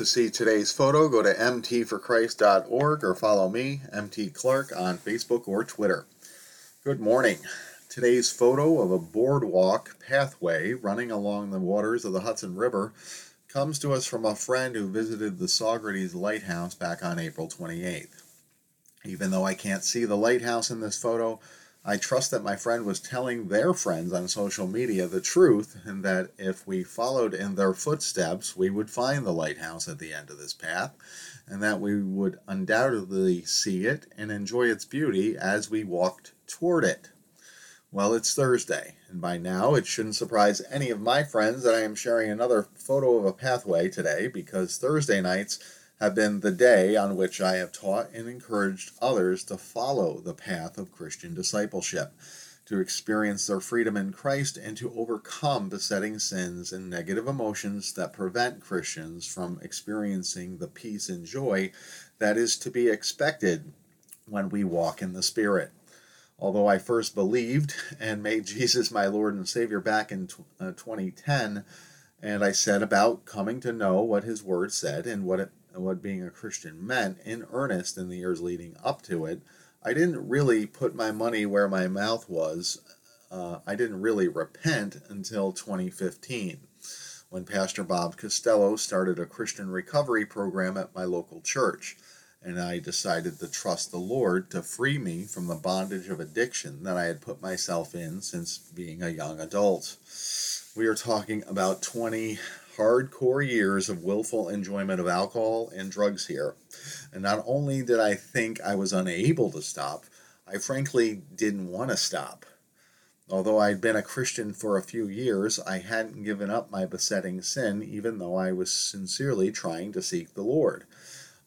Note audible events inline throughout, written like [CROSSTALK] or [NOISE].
To see today's photo, go to mtforchrist.org or follow me, MT Clark, on Facebook or Twitter. Good morning. Today's photo of a boardwalk pathway running along the waters of the Hudson River comes to us from a friend who visited the Saugerties Lighthouse back on April 28th. Even though I can't see the lighthouse in this photo, I trust that my friend was telling their friends on social media the truth, and that if we followed in their footsteps, we would find the lighthouse at the end of this path, and that we would undoubtedly see it and enjoy its beauty as we walked toward it. Well, it's Thursday, and by now it shouldn't surprise any of my friends that I am sharing another photo of a pathway today because Thursday nights have been the day on which I have taught and encouraged others to follow the path of Christian discipleship, to experience their freedom in Christ, and to overcome besetting sins and negative emotions that prevent Christians from experiencing the peace and joy that is to be expected when we walk in the Spirit. Although I first believed and made Jesus my Lord and Savior back in 2010, uh, and I set about coming to know what His Word said and what it what being a Christian meant in earnest in the years leading up to it, I didn't really put my money where my mouth was. Uh, I didn't really repent until 2015 when Pastor Bob Costello started a Christian recovery program at my local church. And I decided to trust the Lord to free me from the bondage of addiction that I had put myself in since being a young adult. We are talking about 20 hardcore years of willful enjoyment of alcohol and drugs here. And not only did I think I was unable to stop, I frankly didn't want to stop. Although I'd been a Christian for a few years, I hadn't given up my besetting sin, even though I was sincerely trying to seek the Lord.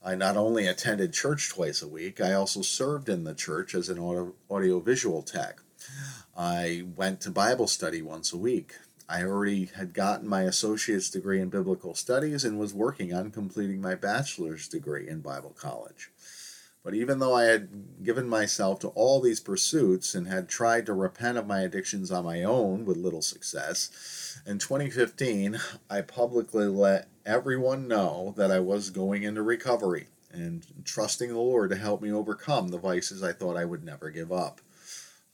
I not only attended church twice a week, I also served in the church as an audio, audiovisual tech. I went to Bible study once a week. I already had gotten my associate's degree in biblical studies and was working on completing my bachelor's degree in Bible college. But even though I had given myself to all these pursuits and had tried to repent of my addictions on my own with little success, in 2015 I publicly let everyone know that I was going into recovery and trusting the Lord to help me overcome the vices I thought I would never give up.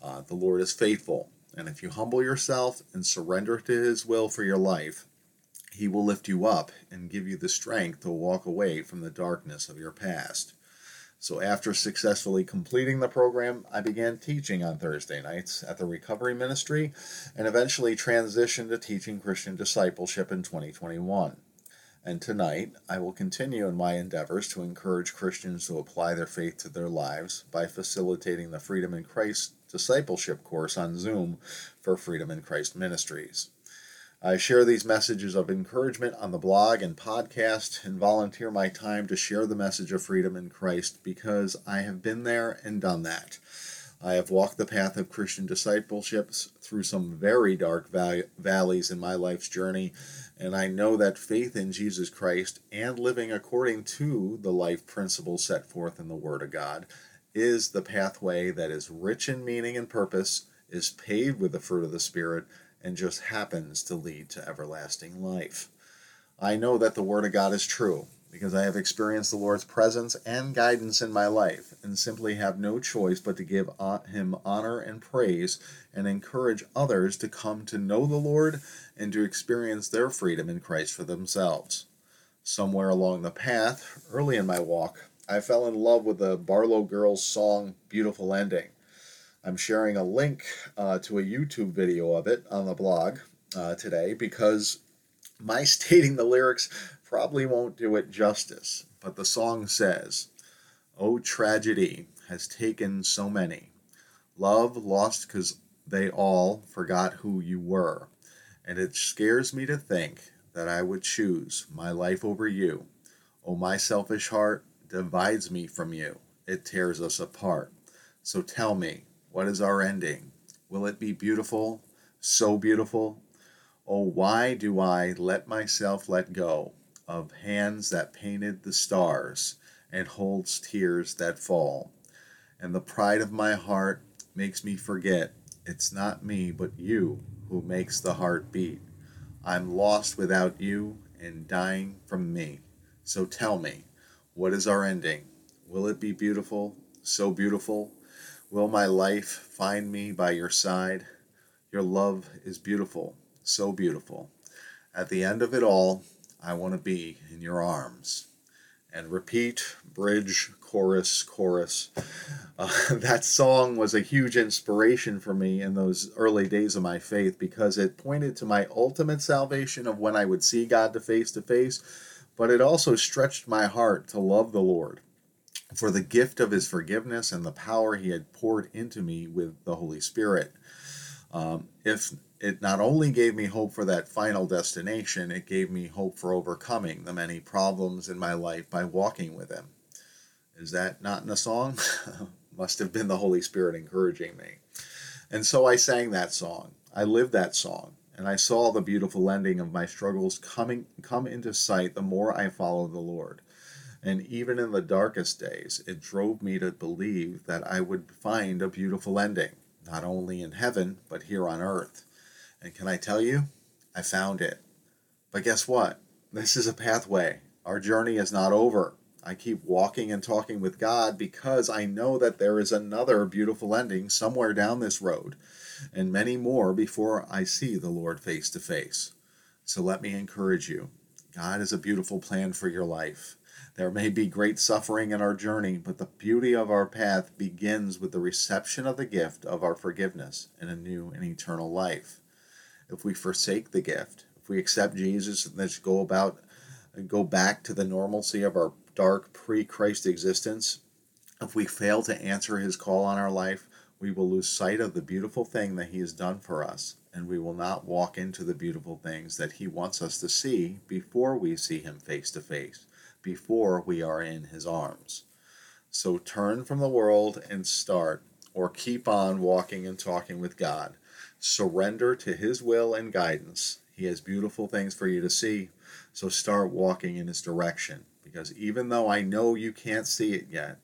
Uh, the Lord is faithful and if you humble yourself and surrender to His will for your life, He will lift you up and give you the strength to walk away from the darkness of your past. So, after successfully completing the program, I began teaching on Thursday nights at the Recovery Ministry and eventually transitioned to teaching Christian discipleship in 2021. And tonight, I will continue in my endeavors to encourage Christians to apply their faith to their lives by facilitating the Freedom in Christ discipleship course on Zoom for Freedom in Christ Ministries. I share these messages of encouragement on the blog and podcast and volunteer my time to share the message of freedom in Christ because I have been there and done that. I have walked the path of Christian discipleship through some very dark valleys in my life's journey, and I know that faith in Jesus Christ and living according to the life principles set forth in the Word of God is the pathway that is rich in meaning and purpose, is paved with the fruit of the Spirit, and just happens to lead to everlasting life. I know that the Word of God is true because I have experienced the Lord's presence and guidance in my life and simply have no choice but to give Him honor and praise and encourage others to come to know the Lord and to experience their freedom in Christ for themselves. Somewhere along the path, early in my walk, I fell in love with the Barlow Girls song Beautiful Ending. I'm sharing a link uh, to a YouTube video of it on the blog uh, today because my [LAUGHS] stating the lyrics probably won't do it justice. But the song says, Oh, tragedy has taken so many. Love lost because they all forgot who you were. And it scares me to think that I would choose my life over you. Oh, my selfish heart, divides me from you, it tears us apart. So tell me, what is our ending? Will it be beautiful? So beautiful? Oh, why do I let myself let go of hands that painted the stars and holds tears that fall? And the pride of my heart makes me forget it's not me but you who makes the heart beat. I'm lost without you and dying from me. So tell me, what is our ending? Will it be beautiful, so beautiful? Will my life find me by your side? Your love is beautiful, so beautiful. At the end of it all, I want to be in your arms. And repeat, bridge, chorus, chorus. Uh, [LAUGHS] that song was a huge inspiration for me in those early days of my faith because it pointed to my ultimate salvation of when I would see God to face to face but it also stretched my heart to love the Lord for the gift of his forgiveness and the power he had poured into me with the Holy Spirit. Um, if it not only gave me hope for that final destination, it gave me hope for overcoming the many problems in my life by walking with him. Is that not in a song? [LAUGHS] Must have been the Holy Spirit encouraging me. And so I sang that song. I lived that song and I saw the beautiful ending of my struggles coming come into sight the more I followed the Lord. And even in the darkest days, it drove me to believe that I would find a beautiful ending, not only in heaven, but here on earth. And can I tell you, I found it. But guess what? This is a pathway. Our journey is not over. I keep walking and talking with God because I know that there is another beautiful ending somewhere down this road and many more before I see the Lord face to face. So let me encourage you God has a beautiful plan for your life. There may be great suffering in our journey, but the beauty of our path begins with the reception of the gift of our forgiveness and a new and eternal life. If we forsake the gift, if we accept Jesus and let's go about and go back to the normalcy of our dark pre Christ existence, if we fail to answer his call on our life, we will lose sight of the beautiful thing that He has done for us, and we will not walk into the beautiful things that He wants us to see before we see Him face to face, before we are in His arms. So turn from the world and start, or keep on walking and talking with God. Surrender to His will and guidance. He has beautiful things for you to see, so start walking in His direction. Because even though I know you can't see it yet,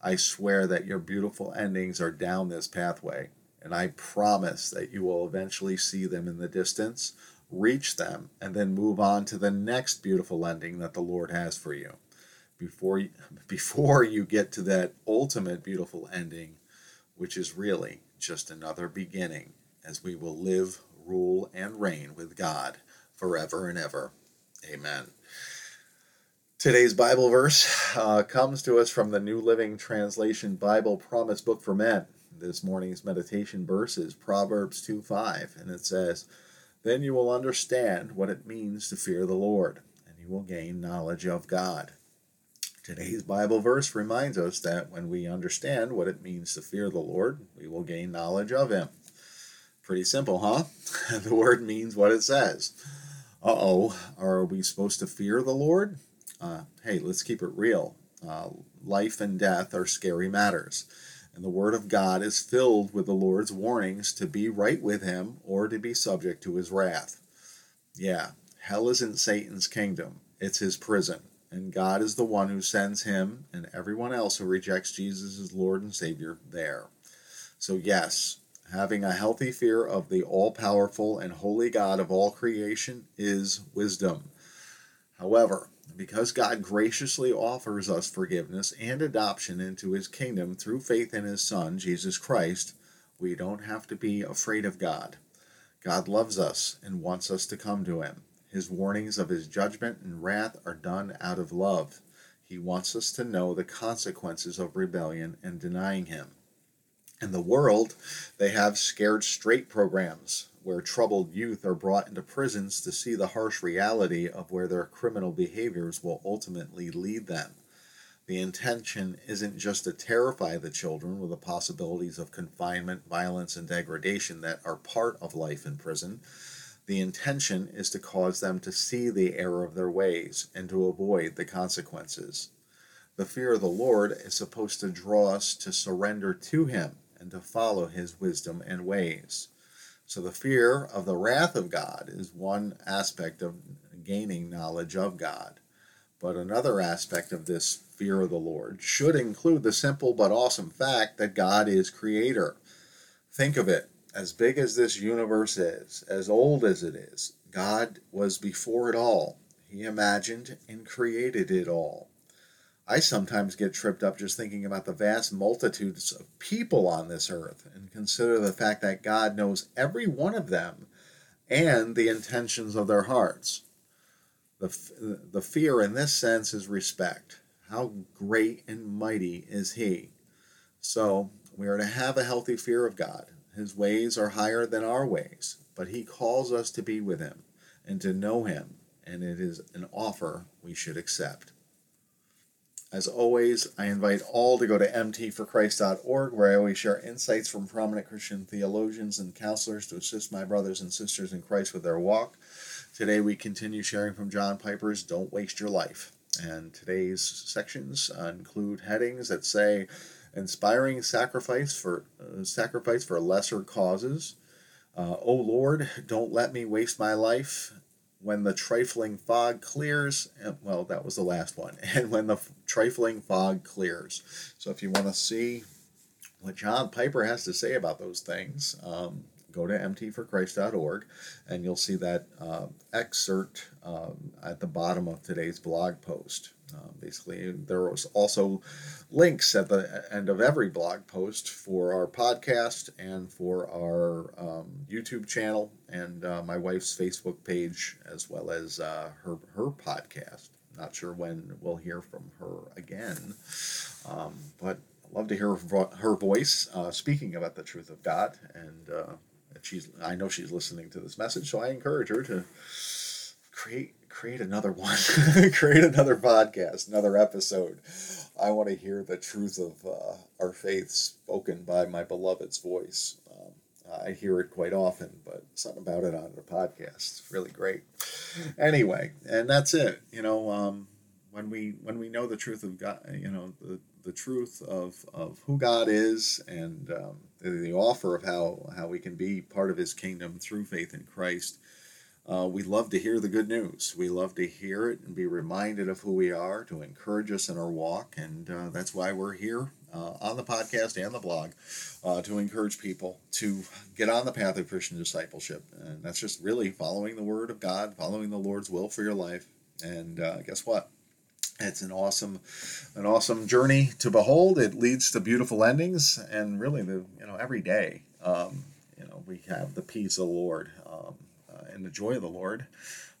I swear that your beautiful endings are down this pathway, and I promise that you will eventually see them in the distance, reach them, and then move on to the next beautiful ending that the Lord has for you. Before you, [LAUGHS] before you get to that ultimate beautiful ending, which is really just another beginning, as we will live, rule, and reign with God forever and ever. Amen. Today's Bible verse uh, comes to us from the New Living Translation Bible Promise Book for Men. This morning's meditation verse is Proverbs 2 5, and it says, Then you will understand what it means to fear the Lord, and you will gain knowledge of God. Today's Bible verse reminds us that when we understand what it means to fear the Lord, we will gain knowledge of Him. Pretty simple, huh? [LAUGHS] the word means what it says. Uh oh, are we supposed to fear the Lord? Uh, hey, let's keep it real. Uh, life and death are scary matters. And the Word of God is filled with the Lord's warnings to be right with Him or to be subject to His wrath. Yeah, hell isn't Satan's kingdom, it's his prison. And God is the one who sends him and everyone else who rejects Jesus as Lord and Savior there. So, yes, having a healthy fear of the all powerful and holy God of all creation is wisdom. However, because God graciously offers us forgiveness and adoption into his kingdom through faith in his Son, Jesus Christ, we don't have to be afraid of God. God loves us and wants us to come to him. His warnings of his judgment and wrath are done out of love. He wants us to know the consequences of rebellion and denying him. In the world, they have scared straight programs where troubled youth are brought into prisons to see the harsh reality of where their criminal behaviors will ultimately lead them. The intention isn't just to terrify the children with the possibilities of confinement, violence, and degradation that are part of life in prison. The intention is to cause them to see the error of their ways and to avoid the consequences. The fear of the Lord is supposed to draw us to surrender to Him and to follow His wisdom and ways. So the fear of the wrath of God is one aspect of gaining knowledge of God. But another aspect of this fear of the Lord should include the simple but awesome fact that God is creator. Think of it as big as this universe is, as old as it is, God was before it all. He imagined and created it all. I sometimes get tripped up just thinking about the vast multitudes of people on this earth and consider the fact that God knows every one of them and the intentions of their hearts. The, the fear in this sense is respect. How great and mighty is He? So we are to have a healthy fear of God. His ways are higher than our ways, but He calls us to be with Him and to know Him, and it is an offer we should accept. As always, I invite all to go to mtforchrist.org, where I always share insights from prominent Christian theologians and counselors to assist my brothers and sisters in Christ with their walk. Today, we continue sharing from John Piper's Don't Waste Your Life. And today's sections include headings that say, inspiring sacrifice for uh, sacrifice for lesser causes. Uh, oh Lord, don't let me waste my life when the trifling fog clears, well, that was the last one, [LAUGHS] and when the trifling fog clears. So if you want to see what John Piper has to say about those things, um, go to mtforchrist.org and you'll see that uh, excerpt um, at the bottom of today's blog post. Uh, basically, there was also links at the end of every blog post for our podcast and for our um, YouTube channel and uh, my wife's Facebook page, as well as uh, her her podcast. Not sure when we'll hear from her again, um, but love to hear her voice uh, speaking about the truth of God, and uh, she's I know she's listening to this message, so I encourage her to create create another one, [LAUGHS] create another podcast, another episode. I want to hear the truth of uh, our faith spoken by my beloved's voice. Um, I hear it quite often, but something about it on the podcast is really great. Anyway, and that's it. You know, um, when we when we know the truth of God, you know the the truth of, of who God is and um, the, the offer of how how we can be part of His kingdom through faith in Christ uh, we love to hear the good news. We love to hear it and be reminded of who we are to encourage us in our walk. And uh, that's why we're here uh, on the podcast and the blog uh, to encourage people to get on the path of Christian discipleship. And that's just really following the Word of God, following the Lord's will for your life. And uh, guess what? It's an awesome, an awesome journey to behold. It leads to beautiful endings, and really, the you know every day, um, you know, we have the peace of the Lord. Um, and the joy of the Lord,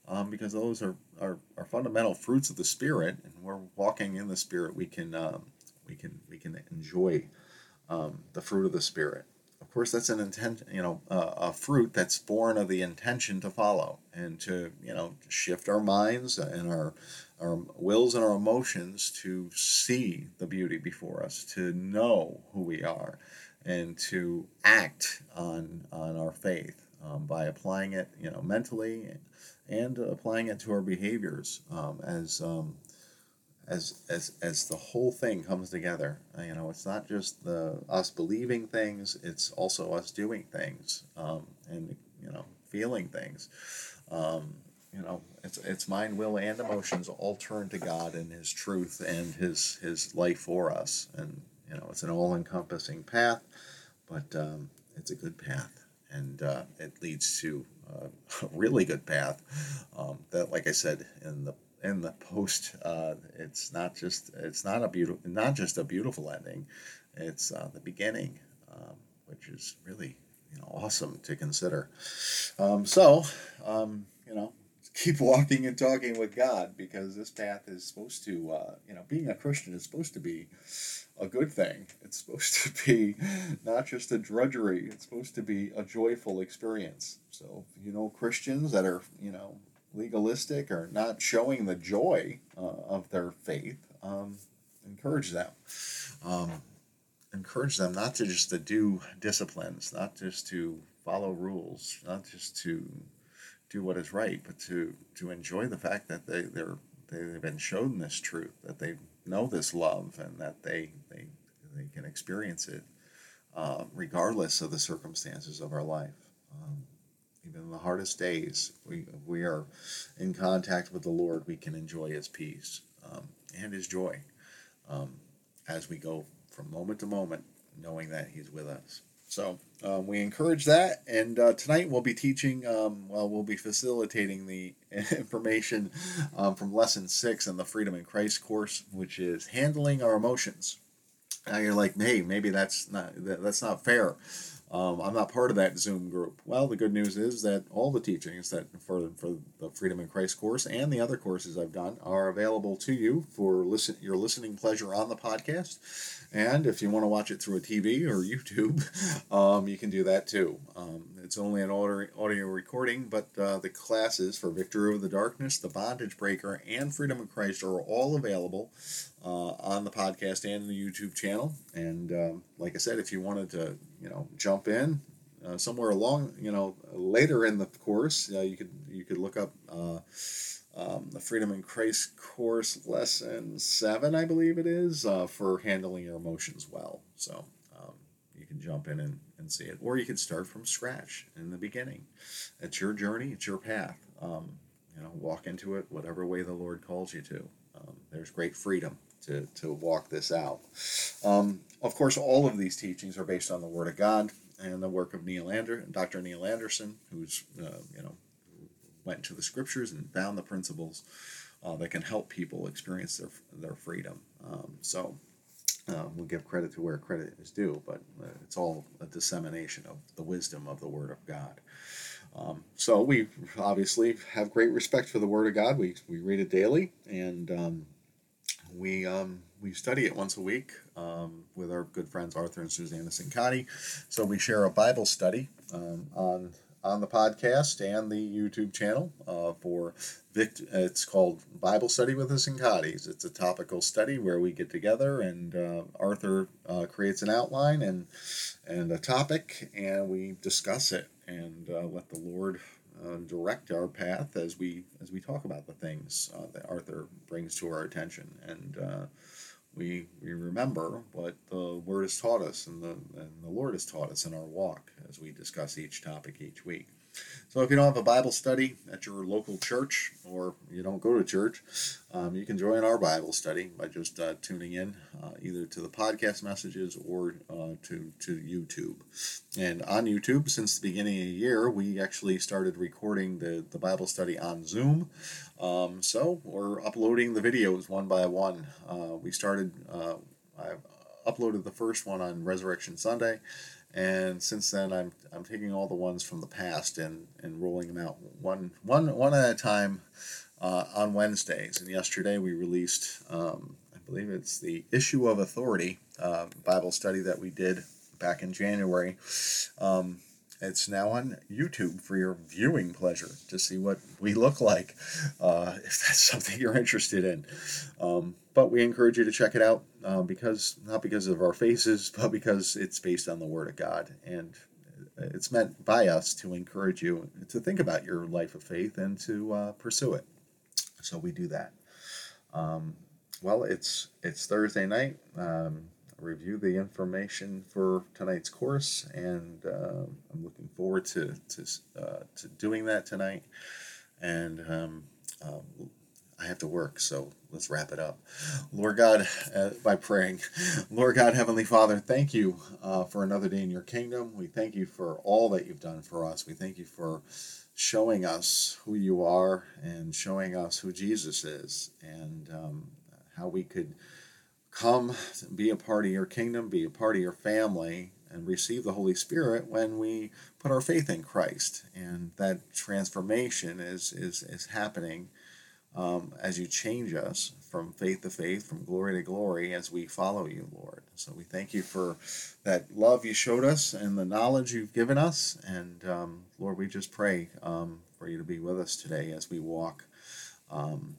um, because those are, are, are fundamental fruits of the Spirit, and we're walking in the Spirit. We can um, we can we can enjoy um, the fruit of the Spirit. Of course, that's an intent, you know, uh, a fruit that's born of the intention to follow and to you know shift our minds and our our wills and our emotions to see the beauty before us, to know who we are, and to act on on our faith um, by applying it, you know, mentally and applying it to our behaviors um, as um, as as as the whole thing comes together. Uh, you know, it's not just the us believing things; it's also us doing things um, and you know feeling things. Um, you know, it's it's mind, will, and emotions all turn to God and His truth and His His life for us. And you know, it's an all-encompassing path, but um, it's a good path and uh, it leads to uh, [LAUGHS] a really good path. Um, that, like I said in the in the post, uh, it's not just it's not a beautiful not just a beautiful ending, it's uh, the beginning, um, which is really you know awesome to consider. Um, so um, you know keep [LAUGHS] walking and talking with God because this path is supposed to, uh, you know, being a Christian is supposed to be a good thing. It's supposed [LAUGHS] to be not just a drudgery, it's supposed to be a joyful experience. So, you know, Christians that are, you know, legalistic or not showing the joy uh, of their faith, um, encourage them. Um, encourage them not to just to do disciplines, not just to follow rules, not just to do what is right, but to to enjoy the fact that they they're they've been shown this truth, that they know this love, and that they they they can experience it uh, regardless of the circumstances of our life. Um, even in the hardest days, we we are in contact with the Lord. We can enjoy His peace um, and His joy um, as we go from moment to moment, knowing that He's with us. So um, we encourage that. And uh, tonight we'll be teaching, um, well, we'll be facilitating the [LAUGHS] information um, from lesson six in the Freedom in Christ course, which is handling our emotions. Now you're like, hey, maybe that's not that, that's not fair. Um, I'm not part of that Zoom group. Well, the good news is that all the teachings that for for the Freedom in Christ course and the other courses I've done are available to you for listen your listening pleasure on the podcast. And if you want to watch it through a TV or YouTube, [LAUGHS] um, you can do that too. Um, it's only an audio, recording, but uh, the classes for Victory Over the Darkness, The Bondage Breaker, and Freedom of Christ are all available uh, on the podcast and the YouTube channel. And um, like I said, if you wanted to, you know, jump in uh, somewhere along, you know, later in the course, uh, you could you could look up uh, um, the Freedom in Christ course lesson seven, I believe it is, uh, for handling your emotions well. So um, you can jump in and, and see it, or you can start from scratch in the beginning. It's your journey, it's your path. Um, you know, walk into it whatever way the Lord calls you to. Um, there's great freedom to, to walk this out. Um, of course, all of these teachings are based on the Word of God and the work of Neil Ander, Dr. Neil Anderson, who's uh, you know went into the scriptures and found the principles uh, that can help people experience their their freedom. Um, so. Um, we'll give credit to where credit is due, but uh, it's all a dissemination of the wisdom of the Word of God. Um, so we obviously have great respect for the Word of God. We, we read it daily, and um, we um, we study it once a week um, with our good friends Arthur and Susanna Sincati. So we share a Bible study um, on on the podcast and the YouTube channel uh, for Vict. It's called Bible Study with the Sincatis. It's a topical study where we get together and uh, Arthur uh, creates an outline and and a topic and we discuss it and uh, let the Lord uh, direct our path as we as we talk about the things uh, that Arthur brings to our attention, and we we remember what the Word has taught us and the and the Lord has taught us in our walk as we discuss each topic each week. So if you don't have a Bible study at your local church or you don't go to church, um, you can join our Bible study by just uh, tuning in uh, either to the podcast messages or uh, to, to YouTube. And on YouTube, since the beginning of the year, we actually started recording the, the Bible study on Zoom. Um, so we're uploading the videos one by one. Uh, we started, uh, I uploaded the first one on Resurrection Sunday and since then I'm, I'm taking all the ones from the past and, and rolling them out one, one, one at a time uh, on Wednesdays. And yesterday we released, um, I believe it's the Issue of Authority uh, Bible study that we did back in January. Um, it's now on YouTube for your viewing pleasure to see what we look like, uh, if that's [LAUGHS] something you're interested in. Um, but we encourage you to check it out uh, because not because of our faces, [LAUGHS] but because it's based on the Word of God and it's meant by us to encourage you to think about your life of faith and to uh, pursue it. So we do that. Um, well, it's it's Thursday night. Um, review the information for tonight's course, and uh, I'm looking forward to to, uh, to doing that tonight. And um, um, I have to work, so let's wrap it up. Lord God, uh, by praying, Lord God, Heavenly Father, thank you uh, for another day in your kingdom. We thank you for all that you've done for us. We thank you for showing us who you are and showing us who Jesus is and um, how we could come be a part of your kingdom, be a part of your family, and receive the Holy Spirit when we put our faith in Christ. And that transformation is, is, is happening um, as you change us from faith to faith, from glory to glory, as we follow you, Lord. So we thank you for that love you showed us and the knowledge you've given us. And um, Lord, we just pray um, for you to be with us today as we walk um,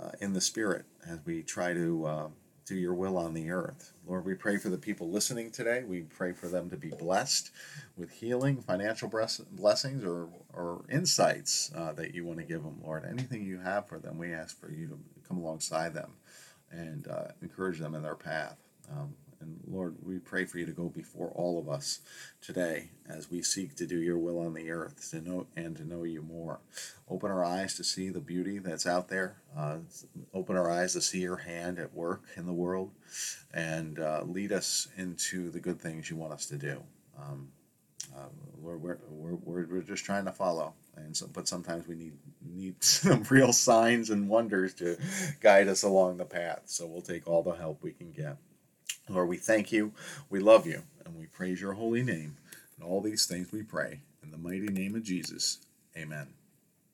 uh, in the Spirit, as we try to. Uh, do your will on the earth. Lord, we pray for the people listening today. We pray for them to be blessed with healing, financial blessings, or, or insights uh, that you want to give them, Lord. Anything you have for them, we ask for you to come alongside them and uh, encourage them in their path. Um, Lord, we pray for you to go before all of us today as we seek to do your will on the earth to know and to know you more. Open our eyes to see the beauty that's out there. Uh, open our eyes to see your hand at work in the world and uh, lead us into the good things you want us to do. Um, uh, we're, we're, we're, we're just trying to follow, and so, but sometimes we need need [LAUGHS] some real signs and wonders to guide us along the path. So we'll take all the help we can get. Lord, we thank you, we love you, and we praise your holy name. And all these things we pray in the mighty name of Jesus. Amen.